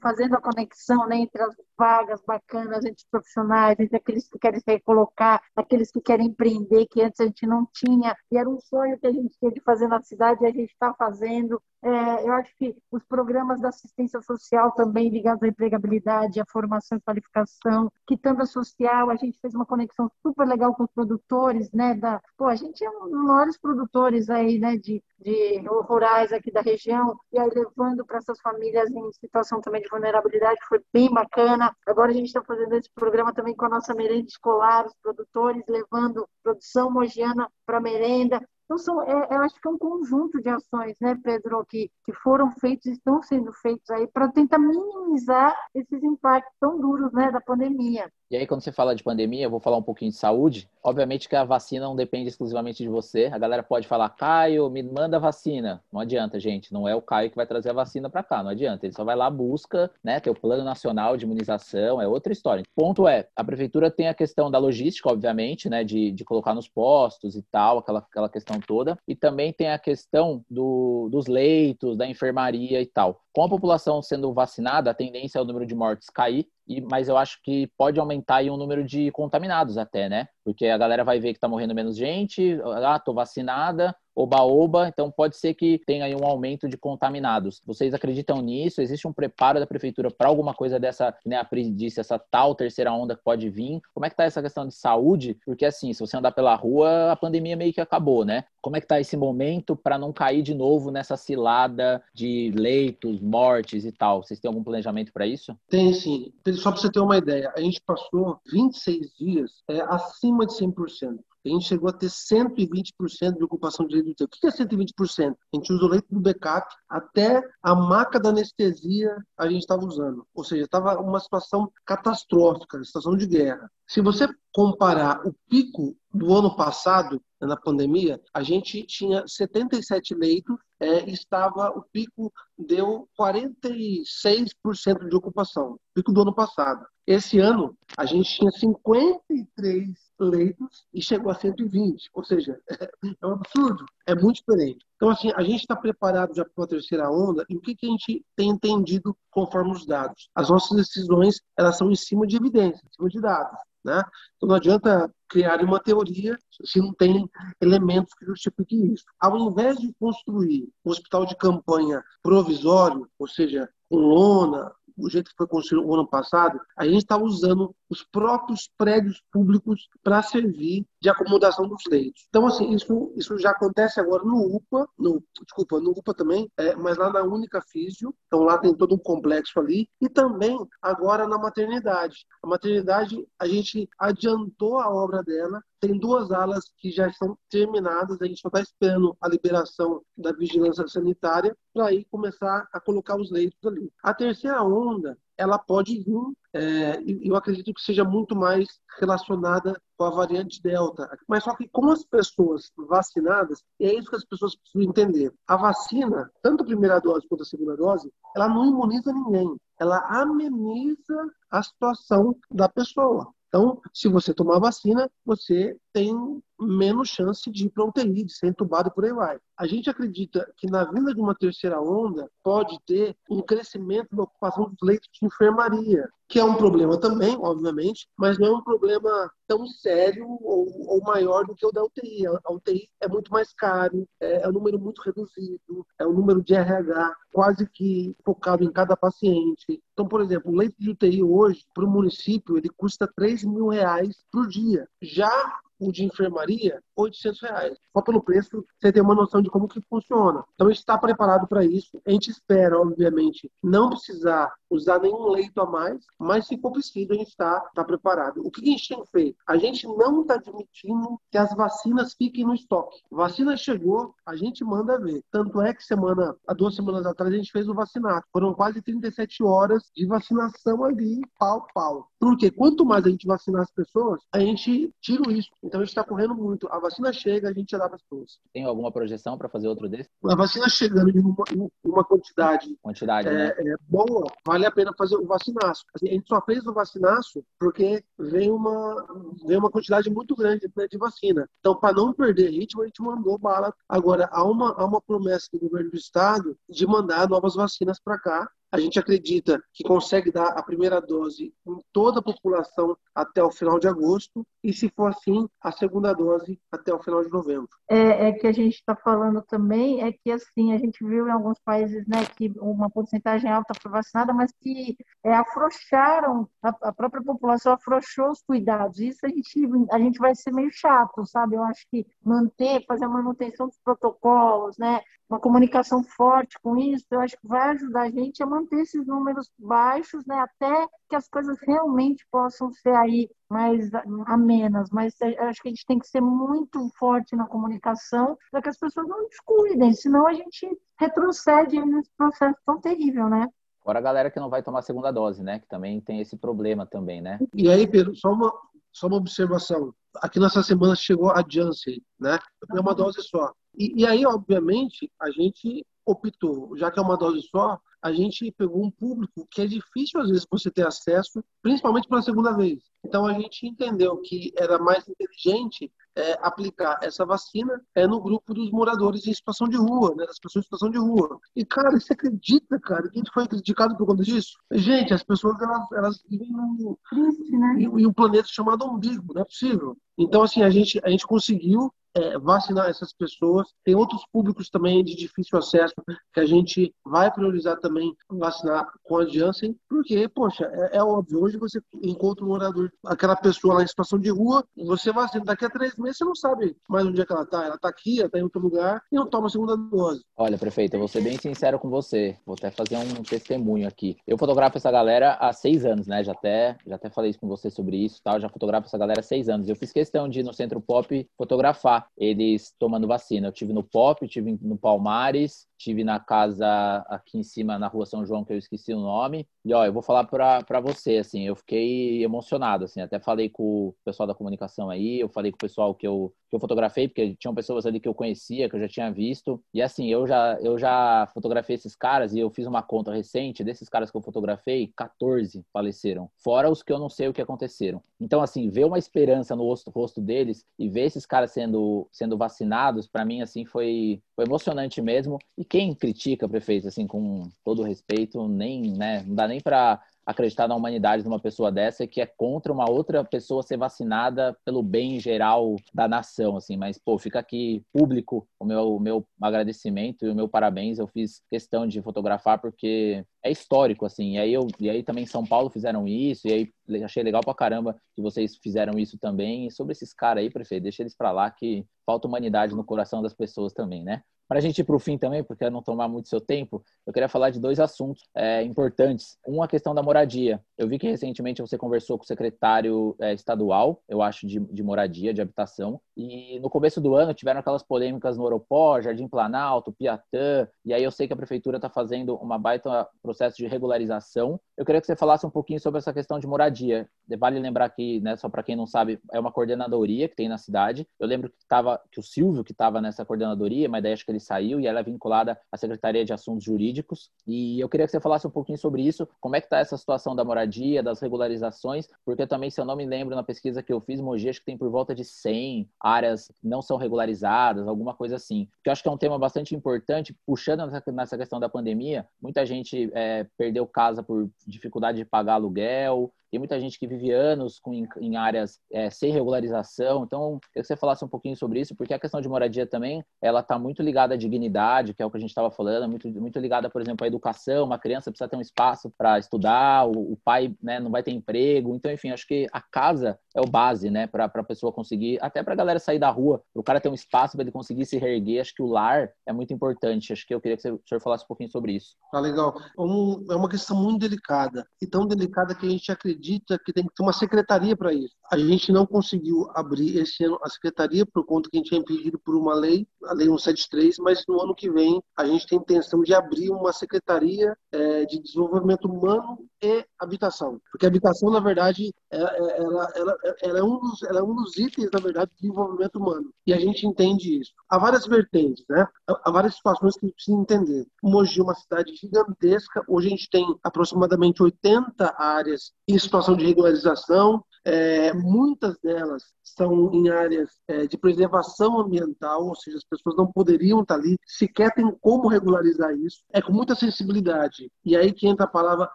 fazendo a conexão né, entre as vagas bacanas, entre os profissionais, entre aqueles que querem se recolocar, aqueles que querem empreender, que antes a gente não tinha, e era um sonho que a gente tinha de fazer na cidade a gente está fazendo. É, eu acho que os programas da assistência social também ligados à empregabilidade, à formação e qualificação, quitanda social, a gente fez uma conexão super legal com os produtores, né? Da, pô, a gente é um dos maiores produtores aí, né, de, de rurais aqui da região, e aí levando para essas famílias em situação também de vulnerabilidade, foi bem bacana. Agora a gente está fazendo esse programa também com a nossa merenda escolar, os produtores levando produção mogiana para merenda. Então, são, é, eu acho que é um conjunto de ações, né, Pedro, que, que foram feitos e estão sendo feitos aí para tentar minimizar esses impactos tão duros né, da pandemia. E aí, quando você fala de pandemia, eu vou falar um pouquinho de saúde. Obviamente que a vacina não depende exclusivamente de você. A galera pode falar, Caio, me manda a vacina. Não adianta, gente. Não é o Caio que vai trazer a vacina para cá. Não adianta. Ele só vai lá, busca, né? Tem o plano nacional de imunização, é outra história. Ponto é, a prefeitura tem a questão da logística, obviamente, né? De, de colocar nos postos e tal, aquela, aquela questão toda. E também tem a questão do, dos leitos, da enfermaria e tal. Com a população sendo vacinada, a tendência é o número de mortes cair, e, mas eu acho que pode aumentar aí o número de contaminados até, né? Porque a galera vai ver que tá morrendo menos gente, ah, tô vacinada, oba-oba, então pode ser que tenha aí um aumento de contaminados. Vocês acreditam nisso? Existe um preparo da prefeitura para alguma coisa dessa, né, a disse, essa tal terceira onda que pode vir? Como é que tá essa questão de saúde? Porque assim, se você andar pela rua, a pandemia meio que acabou, né? Como é que tá esse momento para não cair de novo nessa cilada de leitos, mortes e tal? Vocês têm algum planejamento para isso? Tem sim. Só para você ter uma ideia, a gente passou 26 dias é, acima de 100% a gente chegou a ter 120% de ocupação de leito de UTI. O que é 120%? A gente usa o leito do backup, até a maca da anestesia a gente estava usando. Ou seja, estava uma situação catastrófica, situação de guerra. Se você comparar o pico do ano passado, na pandemia, a gente tinha 77 leitos, é, estava o pico deu 46% de ocupação, pico do ano passado. Esse ano a gente tinha 53 leitos e chegou a 120, ou seja, é um absurdo, é muito diferente. Então, assim, a gente está preparado já para uma terceira onda e o que, que a gente tem entendido conforme os dados? As nossas decisões, elas são em cima de evidência, em cima de dados. Né? Então não adianta criar uma teoria se não tem elementos que justifiquem isso. Ao invés de construir um hospital de campanha provisório, ou seja, com lona, o jeito que foi construído o ano passado, a gente está usando os próprios prédios públicos para servir de acomodação dos leitos. Então, assim, isso, isso já acontece agora no UPA, no, desculpa, no UPA também, é, mas lá na Única Físio, então lá tem todo um complexo ali, e também agora na maternidade. A maternidade, a gente adiantou a obra dela, tem duas alas que já estão terminadas, a gente só está esperando a liberação da vigilância sanitária para aí começar a colocar os leitos ali. A terceira onda ela pode vir, é, e eu acredito que seja muito mais relacionada com a variante Delta. Mas só que com as pessoas vacinadas, é isso que as pessoas precisam entender. A vacina, tanto a primeira dose quanto a segunda dose, ela não imuniza ninguém. Ela ameniza a situação da pessoa. Então, se você tomar vacina, você tem menos chance de ir para UTI, de ser entubado por aí vai. A gente acredita que na vinda de uma terceira onda pode ter um crescimento da ocupação dos leitos de enfermaria, que é um problema também, obviamente, mas não é um problema tão sério ou, ou maior do que o da UTI. A UTI é muito mais caro, é, é um número muito reduzido, é um número de RH quase que focado em cada paciente. Então, por exemplo, o leito de UTI hoje, para o município, ele custa 3 mil reais por dia. Já o de enfermaria, 800 reais. Só pelo preço, você tem uma noção de como que funciona. Então, a gente está preparado para isso. A gente espera, obviamente, não precisar usar nenhum leito a mais, mas se for preciso, a gente está tá preparado. O que a gente tem feito? A gente não está admitindo que as vacinas fiquem no estoque. Vacina chegou, a gente manda ver. Tanto é que semana, há duas semanas atrás, a gente fez o vacinato. Foram quase 37 horas de vacinação ali, pau, pau. Porque quanto mais a gente vacinar as pessoas, a gente tira o risco. Então a gente está correndo muito. A vacina chega, a gente dá para as pessoas. Tem alguma projeção para fazer outro desse? A vacina chegando em uma, em uma quantidade, quantidade é, né? é, boa, vale a pena fazer o vacinaço. Assim, a gente só fez o vacinaço porque vem uma, vem uma quantidade muito grande né, de vacina. Então, para não perder ritmo, a gente mandou bala. Agora, há uma, há uma promessa do governo do estado de mandar novas vacinas para cá a gente acredita que consegue dar a primeira dose em toda a população até o final de agosto e, se for assim, a segunda dose até o final de novembro. É, é que a gente está falando também é que assim a gente viu em alguns países, né, que uma porcentagem alta foi vacinada, mas que é, afrouxaram a, a, própria população afrouxou os cuidados. Isso a gente a gente vai ser meio chato, sabe? Eu acho que manter, fazer a manutenção dos protocolos, né, uma comunicação forte com isso, eu acho que vai ajudar a gente a manter esses números baixos, né, até que as coisas realmente possam ser aí mais amenas. Mas eu acho que a gente tem que ser muito forte na comunicação para que as pessoas não descuidem, senão a gente retrocede nesse processo tão terrível, né? Fora a galera que não vai tomar a segunda dose, né? Que também tem esse problema também, né? E aí, Pedro, só uma, só uma observação. Aqui nessa semana chegou a Janssen, né? É uma dose só. E, e aí, obviamente, a gente optou, já que é uma dose só, a gente pegou um público que é difícil às vezes você ter acesso, principalmente pela segunda vez. Então a gente entendeu que era mais inteligente é, aplicar essa vacina é no grupo dos moradores em situação de rua, né, das pessoas em situação de rua. E cara, você acredita, cara, que a gente foi criticado por conta disso? Gente, as pessoas elas, elas vivem num, né? em, em um planeta chamado umbigo, não é possível. Então assim a gente a gente conseguiu é, vacinar essas pessoas. Tem outros públicos também de difícil acesso que a gente vai priorizar também vacinar com a Janssen, porque, poxa, é, é, óbvio, hoje você encontra um morador, aquela pessoa lá em situação de rua, você vacina, daqui a três meses você não sabe mais onde é que ela está. Ela está aqui, ela está em outro lugar e não toma a segunda dose. Olha, prefeito, eu vou ser bem sincero com você, vou até fazer um testemunho aqui. Eu fotografo essa galera há seis anos, né? Já até, já até falei com você sobre isso, tal. já fotografo essa galera há seis anos. Eu fiz questão de ir no Centro Pop fotografar eles tomando vacina. Eu tive no Pop, tive no Palmares, tive na casa aqui em cima, na rua São João, que eu esqueci o nome. E ó, eu vou falar para você, assim, eu fiquei emocionado, assim, até falei com o pessoal da comunicação aí, eu falei com o pessoal que eu, que eu fotografei, porque tinham pessoas ali que eu conhecia, que eu já tinha visto. E assim, eu já, eu já fotografei esses caras e eu fiz uma conta recente, desses caras que eu fotografei, 14 faleceram, fora os que eu não sei o que aconteceram. Então, assim, ver uma esperança no rosto, rosto deles e ver esses caras sendo, sendo vacinados, para mim, assim, foi, foi emocionante mesmo. E quem critica, prefeito, assim, com todo respeito, nem, né, não dá nem para acreditar na humanidade de uma pessoa dessa que é contra uma outra pessoa ser vacinada pelo bem geral da nação, assim. Mas, pô, fica aqui público o meu, o meu agradecimento e o meu parabéns. Eu fiz questão de fotografar porque é histórico, assim. E aí, eu, e aí também São Paulo fizeram isso, e aí achei legal pra caramba que vocês fizeram isso também. E sobre esses caras aí, prefeito, deixa eles pra lá que falta humanidade no coração das pessoas também, né? Para a gente ir para o fim também, porque não tomar muito seu tempo, eu queria falar de dois assuntos é, importantes. Um, a questão da moradia. Eu vi que recentemente você conversou com o secretário é, estadual, eu acho, de, de moradia, de habitação, e no começo do ano tiveram aquelas polêmicas no Aeroporto, Jardim Planalto, Piatã, e aí eu sei que a prefeitura está fazendo uma baita processo de regularização. Eu queria que você falasse um pouquinho sobre essa questão de moradia. Vale lembrar que, né, só para quem não sabe, é uma coordenadoria que tem na cidade. Eu lembro que, tava, que o Silvio, que estava nessa coordenadoria, mas daí acho que ele saiu e ela é vinculada à Secretaria de Assuntos Jurídicos. E eu queria que você falasse um pouquinho sobre isso, como é que está essa situação da moradia, das regularizações, porque também, se eu não me lembro, na pesquisa que eu fiz, Mogi, acho que tem por volta de 100 áreas que não são regularizadas, alguma coisa assim. Que eu acho que é um tema bastante importante, puxando nessa questão da pandemia, muita gente é, perdeu casa por dificuldade de pagar aluguel, tem muita gente que vive anos com, em, áreas é, sem regularização. Então, queria que você falasse um pouquinho sobre isso, porque a questão de moradia também, ela está muito ligada à dignidade, que é o que a gente estava falando, muito, muito ligada, por exemplo, à educação. Uma criança precisa ter um espaço para estudar, o, o pai né, não vai ter emprego. Então, enfim, acho que a casa é o base, né, para a pessoa conseguir, até para a galera sair da rua, o cara ter um espaço para ele conseguir se reerguer. Acho que o lar é muito importante. Acho que eu queria que o senhor falasse um pouquinho sobre isso. Tá legal. Um, é uma questão muito delicada, e tão delicada que a gente acredita acredita que tem que ter uma secretaria para isso. A gente não conseguiu abrir esse ano a secretaria por conta que a gente é impedido por uma lei, a Lei 173, mas no ano que vem a gente tem intenção de abrir uma secretaria é, de desenvolvimento humano e habitação. Porque a habitação, na verdade, é, é, ela, ela, ela, é um dos, ela é um dos itens, na verdade, de desenvolvimento humano. E a gente entende isso. Há várias vertentes, né? Há várias situações que a gente precisa entender. Mogi é uma cidade gigantesca. Hoje a gente tem aproximadamente 80 áreas situação de regularização. É, muitas delas são em áreas é, de preservação ambiental, ou seja, as pessoas não poderiam estar ali, sequer tem como regularizar isso. É com muita sensibilidade. E aí que entra a palavra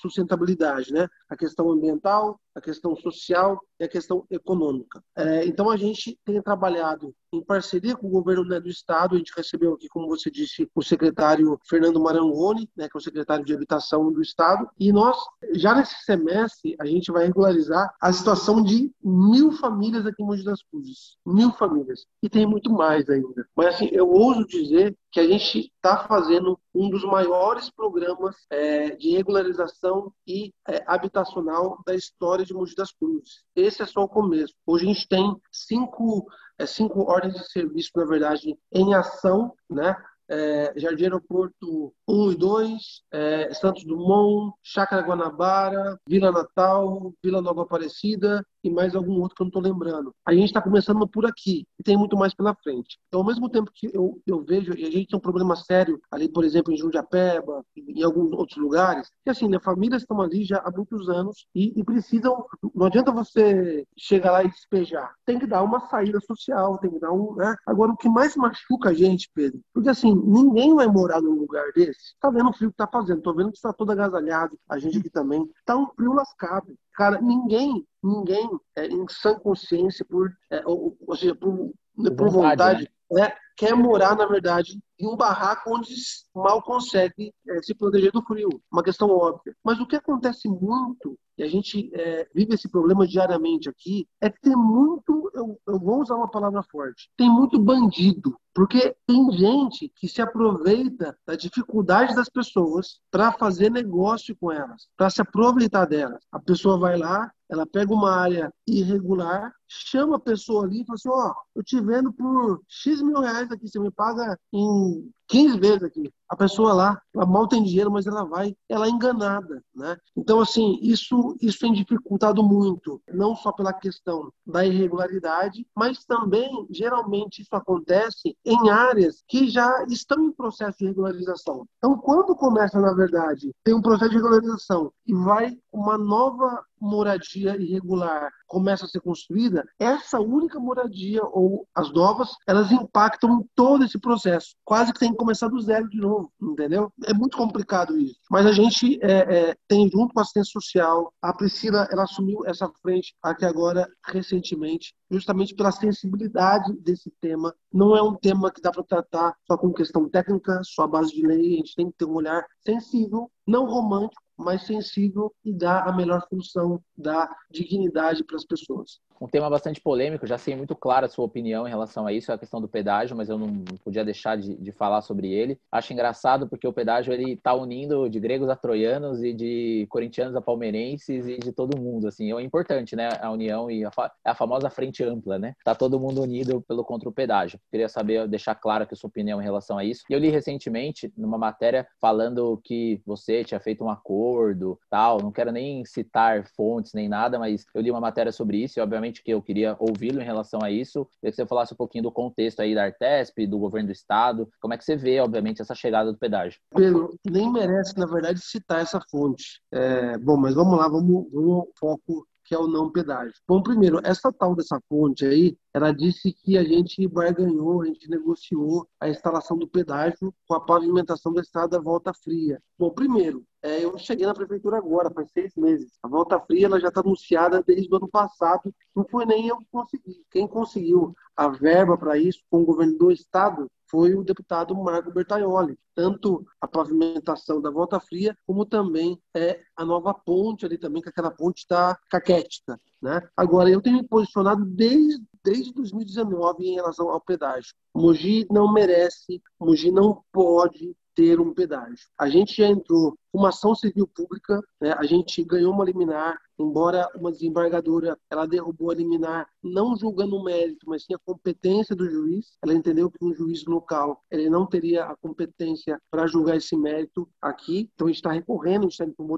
sustentabilidade, né? A questão ambiental, a questão social e a questão econômica. É, então, a gente tem trabalhado em parceria com o governo né, do Estado. A gente recebeu aqui, como você disse, o secretário Fernando Marangoni, né, que é o secretário de Habitação do Estado. E nós, já nesse semestre, a gente vai regularizar a situação de mil famílias aqui em Mogi das Cruzes. Mil famílias. E tem muito mais ainda. Mas, assim, eu ouso dizer que a gente está fazendo um dos maiores programas é, de regularização e é, habitacional da história de Mogi das Cruzes. Esse é só o começo. Hoje a gente tem cinco, é, cinco ordens de serviço, na verdade, em ação, né? É, Jardim Aeroporto 1 e 2, é, Santos Dumont, Chácara Guanabara, Vila Natal, Vila Nova Aparecida, e mais algum outro que eu não estou lembrando. A gente está começando por aqui e tem muito mais pela frente. Então, ao mesmo tempo que eu, eu vejo, e a gente tem um problema sério ali, por exemplo, em Jundiapeba, em alguns outros lugares, que assim, né, famílias estão ali já há muitos anos e, e precisam. Não adianta você chegar lá e despejar. Tem que dar uma saída social, tem que dar um. Né? Agora, o que mais machuca a gente, Pedro, porque assim, ninguém vai morar num lugar desse. Tá vendo o frio que tá fazendo, tô vendo que está todo agasalhado, a gente aqui também. Tá um frio lascado. Cara, ninguém, ninguém é, em sã consciência, por, é, ou, ou, seja, por, por vontade, né? É, quer morar, na verdade, em um barraco onde mal consegue é, se proteger do frio. Uma questão óbvia. Mas o que acontece muito, e a gente é, vive esse problema diariamente aqui, é que tem muito, eu, eu vou usar uma palavra forte, tem muito bandido. Porque tem gente que se aproveita da dificuldade das pessoas para fazer negócio com elas, para se aproveitar delas. A pessoa vai lá, ela pega uma área irregular, chama a pessoa ali e fala assim: Ó, oh, eu te vendo por X mil reais aqui, você me paga em 15 vezes aqui. A pessoa lá, ela mal tem dinheiro, mas ela vai, ela é enganada, né? Então, assim, isso, isso tem dificultado muito, não só pela questão da irregularidade, mas também, geralmente, isso acontece em áreas que já estão em processo de regularização. Então, quando começa, na verdade, tem um processo de regularização e vai uma nova moradia irregular começa a ser construída, essa única moradia ou as novas, elas impactam todo esse processo. Quase que tem que começar do zero de novo, entendeu? É muito complicado isso. Mas a gente é, é, tem junto com a assistência social, a Priscila, ela assumiu essa frente aqui agora recentemente, justamente pela sensibilidade desse tema. Não é um tema que dá para tratar só com questão técnica, só a base de lei. A gente tem que ter um olhar sensível, não romântico, mais sensível e dar a melhor função da dignidade para as pessoas. Um tema bastante polêmico, já sei muito claro a sua opinião em relação a isso, a questão do pedágio, mas eu não podia deixar de, de falar sobre ele. Acho engraçado porque o pedágio ele está unindo de gregos a troianos e de corintianos a palmeirenses e de todo mundo, assim, é importante, né, a união e a, a famosa frente ampla, né? Tá todo mundo unido pelo contra o pedágio. Queria saber, deixar claro aqui a sua opinião em relação a isso. E eu li recentemente numa matéria falando que você tinha feito um acordo, tal, não quero nem citar fontes nem nada, mas eu li uma matéria sobre isso e obviamente que eu queria ouvi-lo em relação a isso. Queria que você falasse um pouquinho do contexto aí da Artesp, do governo do estado, como é que você vê, obviamente, essa chegada do pedágio. Pedro, nem merece, na verdade, citar essa fonte. É, bom, mas vamos lá, vamos, vamos foco que é o não pedágio. Bom, primeiro, essa tal dessa ponte aí, ela disse que a gente barganhou, a gente negociou a instalação do pedágio com a pavimentação da estrada Volta Fria. Bom, primeiro, é, eu cheguei na prefeitura agora, faz seis meses. A Volta Fria ela já está anunciada desde o ano passado. Não foi nem eu que consegui. Quem conseguiu a verba para isso com o governo do estado foi o deputado Marco Bertaioli. Tanto a pavimentação da Volta Fria, como também é a nova ponte ali também, que aquela ponte está caquética. Né? Agora, eu tenho me posicionado desde, desde 2019 em relação ao pedágio. Mogi não merece, Mogi não pode ter um pedágio. A gente já entrou uma ação civil pública, né? a gente ganhou uma liminar embora uma desembargadora ela derrubou a liminar não julgando o mérito, mas sim a competência do juiz, ela entendeu que um juiz local ele não teria a competência para julgar esse mérito aqui, então a gente está recorrendo, a gente está indo para uma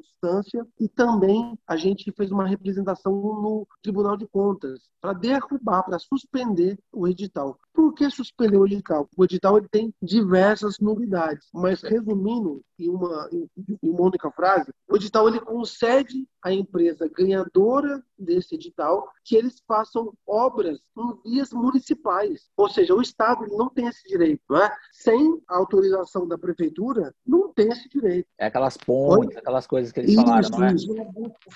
e também a gente fez uma representação no Tribunal de Contas para derrubar, para suspender o edital. Por que suspender o edital? O edital ele tem diversas novidades, mas resumindo em uma, em uma única frase, o edital ele concede à empresa ganhadora desse edital que eles façam obras em vias municipais. Ou seja, o Estado não tem esse direito. Não é? Sem a autorização da prefeitura, não tem esse direito. É aquelas pontes, Oi? aquelas coisas que eles isso, falaram, não é? Isso.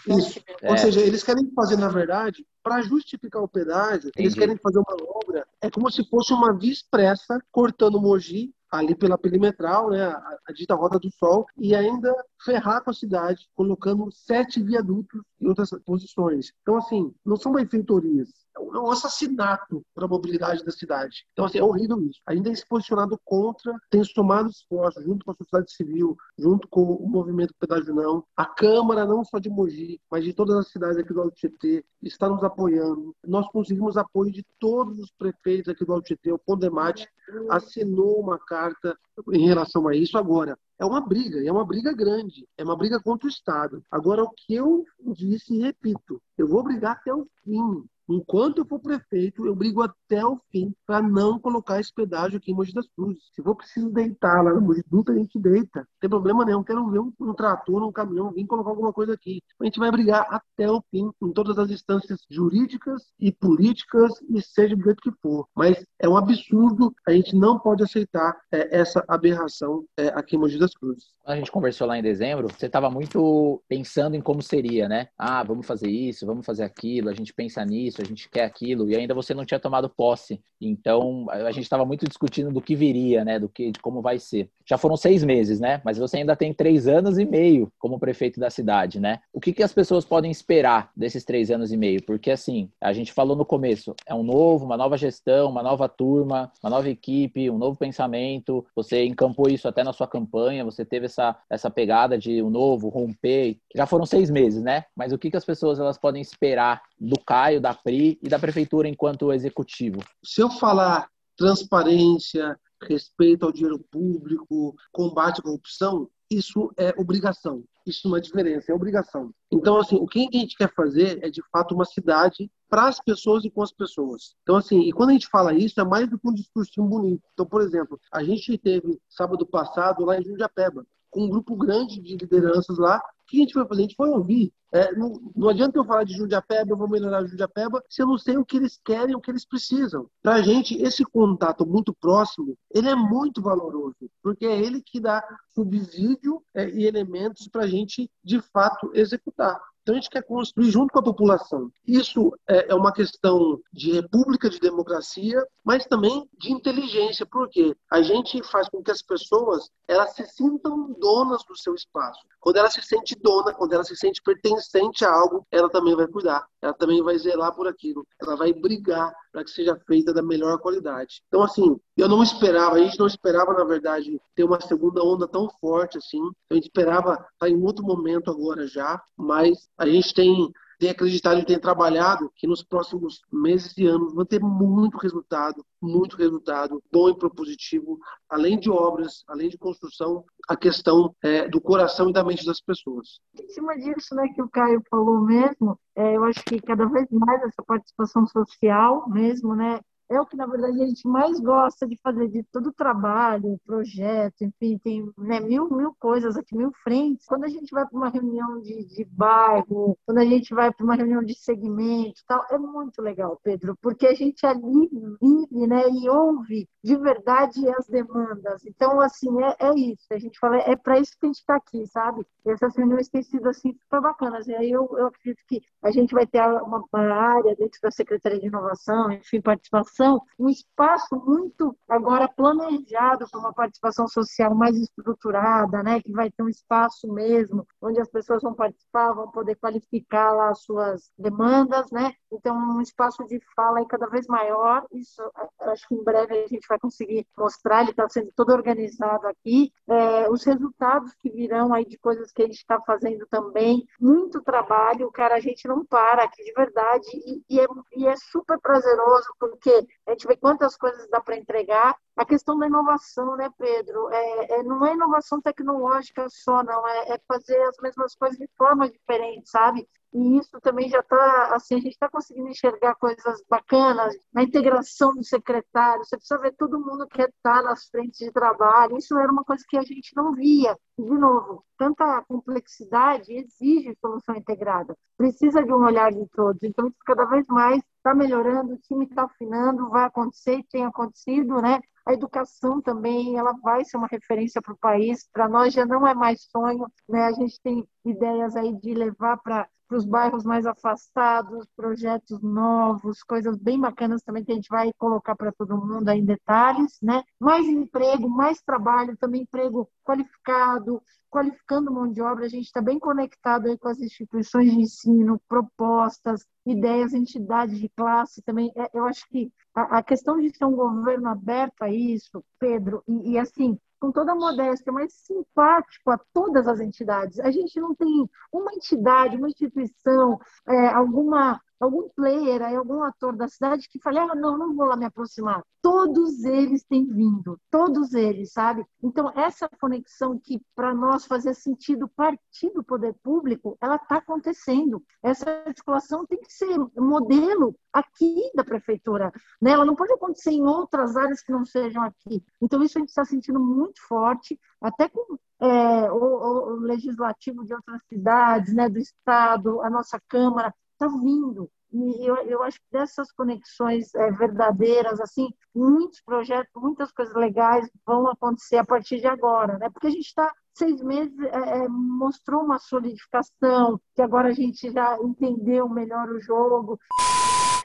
isso. É. Ou seja, eles querem fazer, na verdade, para justificar o pedágio, Entendi. eles querem fazer uma obra, é como se fosse uma via expressa cortando Mogi ali pela perimetral, né, a, a dita Rota do Sol, e ainda ferrar com a cidade, colocando sete viadutos em outras posições. Então, assim, não são benfeitorias, é um assassinato para a mobilidade da cidade. Então, assim, é horrível isso. Ainda tem se posicionado contra, tem somado esforços junto com a sociedade civil, junto com o movimento Pedágio Não. A Câmara, não só de Mogi, mas de todas as cidades aqui do Alto Tietê, está nos apoiando. Nós conseguimos apoio de todos os prefeitos aqui do Alto Tietê. O Pondemate assinou uma carta em relação a isso. Agora, é uma briga, é uma briga grande, é uma briga contra o Estado. Agora, o que eu disse e repito, eu vou brigar até o fim. Enquanto eu for prefeito, eu brigo até o fim para não colocar esse pedágio aqui em Mogi das Cruzes. Se for preciso deitar lá no Mogi Dutra, a gente deita. Não tem problema nenhum. Quero ver um, um trator, um caminhão vir colocar alguma coisa aqui. A gente vai brigar até o fim em todas as instâncias jurídicas e políticas e seja do jeito que for. Mas é um absurdo. A gente não pode aceitar é, essa aberração é, aqui em Mogi das Cruzes. A gente conversou lá em dezembro. Você estava muito pensando em como seria, né? Ah, vamos fazer isso, vamos fazer aquilo. A gente pensa nisso a gente quer aquilo, e ainda você não tinha tomado posse. Então, a gente estava muito discutindo do que viria, né, do que, de como vai ser. Já foram seis meses, né, mas você ainda tem três anos e meio como prefeito da cidade, né? O que, que as pessoas podem esperar desses três anos e meio? Porque, assim, a gente falou no começo, é um novo, uma nova gestão, uma nova turma, uma nova equipe, um novo pensamento. Você encampou isso até na sua campanha, você teve essa, essa pegada de um novo, romper. Já foram seis meses, né? Mas o que, que as pessoas elas podem esperar do Caio, da Pri e da prefeitura enquanto executivo? Se eu falar transparência, respeito ao dinheiro público, combate à corrupção, isso é obrigação. Isso não é diferença, é obrigação. Então, assim, o que a gente quer fazer é, de fato, uma cidade para as pessoas e com as pessoas. Então, assim, e quando a gente fala isso, é mais do que um discurso bonito. Então, por exemplo, a gente teve, sábado passado, lá em Jundiapeba, com um grupo grande de lideranças lá, que a gente foi fazer? A gente foi ouvir. É, não, não, adianta eu falar de Jundiapeba, eu vou melhorar Jundiapeba, se eu não sei o que eles querem, o que eles precisam. Para a gente, esse contato muito próximo, ele é muito valoroso, porque é ele que dá subsídio é, e elementos para a gente, de fato, executar. Então a gente quer construir junto com a população. Isso é, é uma questão de república, de democracia, mas também de inteligência, porque a gente faz com que as pessoas elas se sintam donas do seu espaço. Quando ela se sente dona, quando ela se sente pertencente a algo, ela também vai cuidar, ela também vai zelar por aquilo, ela vai brigar para que seja feita da melhor qualidade. Então, assim, eu não esperava, a gente não esperava, na verdade, ter uma segunda onda tão forte assim. A gente esperava estar tá em outro momento agora já, mas a gente tem tem acreditado e tem trabalhado que nos próximos meses e anos vão ter muito resultado, muito resultado bom e propositivo, além de obras, além de construção, a questão é, do coração e da mente das pessoas. Em cima disso, né, que o Caio falou mesmo, é, eu acho que cada vez mais essa participação social mesmo, né, é o que, na verdade, a gente mais gosta de fazer, de todo o trabalho, projeto, enfim, tem né, mil, mil coisas aqui, mil frentes. Quando a gente vai para uma reunião de, de bairro, quando a gente vai para uma reunião de segmento tal, é muito legal, Pedro, porque a gente ali vive né, e ouve de verdade as demandas. Então, assim, é, é isso. A gente fala, é para isso que a gente está aqui, sabe? E essas reuniões têm sido, assim, super bacanas. E aí eu, eu acredito que a gente vai ter uma, uma área dentro da Secretaria de Inovação, enfim, participação um espaço muito agora planejado para uma participação social mais estruturada, né, que vai ter um espaço mesmo onde as pessoas vão participar, vão poder qualificar lá as suas demandas, né? Então um espaço de fala aí cada vez maior. Isso acho que em breve a gente vai conseguir mostrar. Ele está sendo todo organizado aqui. É, os resultados que virão aí de coisas que a gente está fazendo também, muito trabalho, cara. A gente não para aqui de verdade e, e, é, e é super prazeroso porque a gente vê quantas coisas dá para entregar. A questão da inovação, né, Pedro? É, é, não é inovação tecnológica só, não. É, é fazer as mesmas coisas de forma diferente, sabe? E isso também já está, assim, a gente está conseguindo enxergar coisas bacanas na integração do secretário. Você precisa ver todo mundo que está nas frentes de trabalho. Isso era uma coisa que a gente não via. De novo, tanta complexidade exige solução integrada. Precisa de um olhar de todos. Então, isso cada vez mais está melhorando, o time está afinando, vai acontecer tem acontecido, né? A educação também, ela vai ser uma referência para o país. Para nós já não é mais sonho, né? A gente tem ideias aí de levar para para os bairros mais afastados, projetos novos, coisas bem bacanas também que a gente vai colocar para todo mundo aí em detalhes, né? Mais emprego, mais trabalho, também emprego qualificado, qualificando mão de obra, a gente está bem conectado aí com as instituições de ensino, propostas, ideias, entidades de classe também. É, eu acho que a, questão de ser um governo aberto a isso, Pedro, e, e assim, com toda a modéstia, mas simpático a todas as entidades. A gente não tem uma entidade, uma instituição, é, alguma algum player, algum ator da cidade que fale, ah, não, não vou lá me aproximar. Todos eles têm vindo, todos eles, sabe? Então, essa conexão que para nós fazia sentido partir do poder público, ela está acontecendo. Essa articulação tem que ser modelo aqui da prefeitura. Né? Ela não pode acontecer em outras áreas que não sejam aqui. Então, isso a gente está sentindo muito forte, até com é, o, o, legislativo de outras cidades, né, do Estado, a nossa Câmara, está vindo. E eu, eu acho que dessas conexões é, verdadeiras, assim, muitos projetos, muitas coisas legais vão acontecer a partir de agora, né? Porque a gente está seis meses é, é, mostrou uma solidificação, que agora a gente já entendeu melhor o jogo.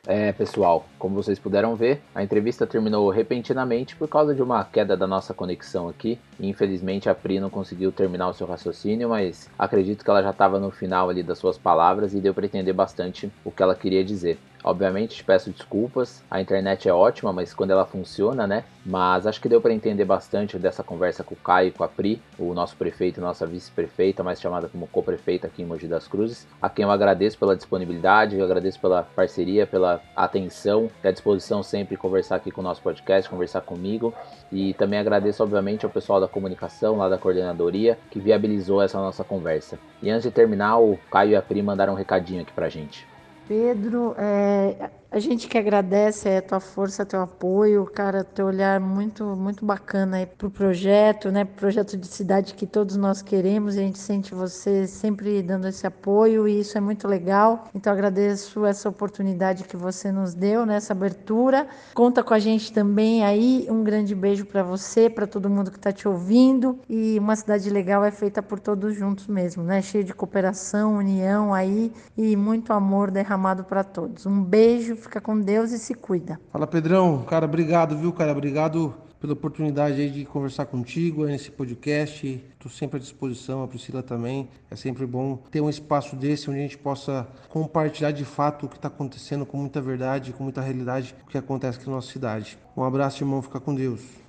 É, pessoal, como vocês puderam ver, a entrevista terminou repentinamente por causa de uma queda da nossa conexão aqui. Infelizmente a Pri não conseguiu terminar o seu raciocínio, mas acredito que ela já estava no final ali das suas palavras e deu para entender bastante o que ela queria dizer. Obviamente, te peço desculpas. A internet é ótima, mas quando ela funciona, né? Mas acho que deu para entender bastante dessa conversa com o Caio e com a Pri, o nosso prefeito nossa vice-prefeita, mais chamada como co-prefeita aqui em Mogi das Cruzes, a quem eu agradeço pela disponibilidade, eu agradeço pela parceria, pela atenção e a disposição sempre conversar aqui com o nosso podcast, conversar comigo. E também agradeço, obviamente, ao pessoal da comunicação, lá da coordenadoria, que viabilizou essa nossa conversa. E antes de terminar, o Caio e a Pri mandaram um recadinho aqui pra gente. Pedro, é, A gente que agradece a tua força, teu apoio, cara, teu olhar muito, muito bacana aí pro projeto, né? Projeto de cidade que todos nós queremos e a gente sente você sempre dando esse apoio e isso é muito legal. Então agradeço essa oportunidade que você nos deu, né? abertura. Conta com a gente também aí. Um grande beijo para você, para todo mundo que está te ouvindo. E uma cidade legal é feita por todos juntos mesmo, né? Cheio de cooperação, união aí e muito amor derramado para todos. Um beijo, fica com Deus e se cuida. Fala Pedrão, cara, obrigado, viu, cara? Obrigado pela oportunidade aí de conversar contigo nesse podcast. Estou sempre à disposição, a Priscila também. É sempre bom ter um espaço desse onde a gente possa compartilhar de fato o que está acontecendo com muita verdade, com muita realidade, o que acontece aqui na nossa cidade. Um abraço, irmão. Fica com Deus.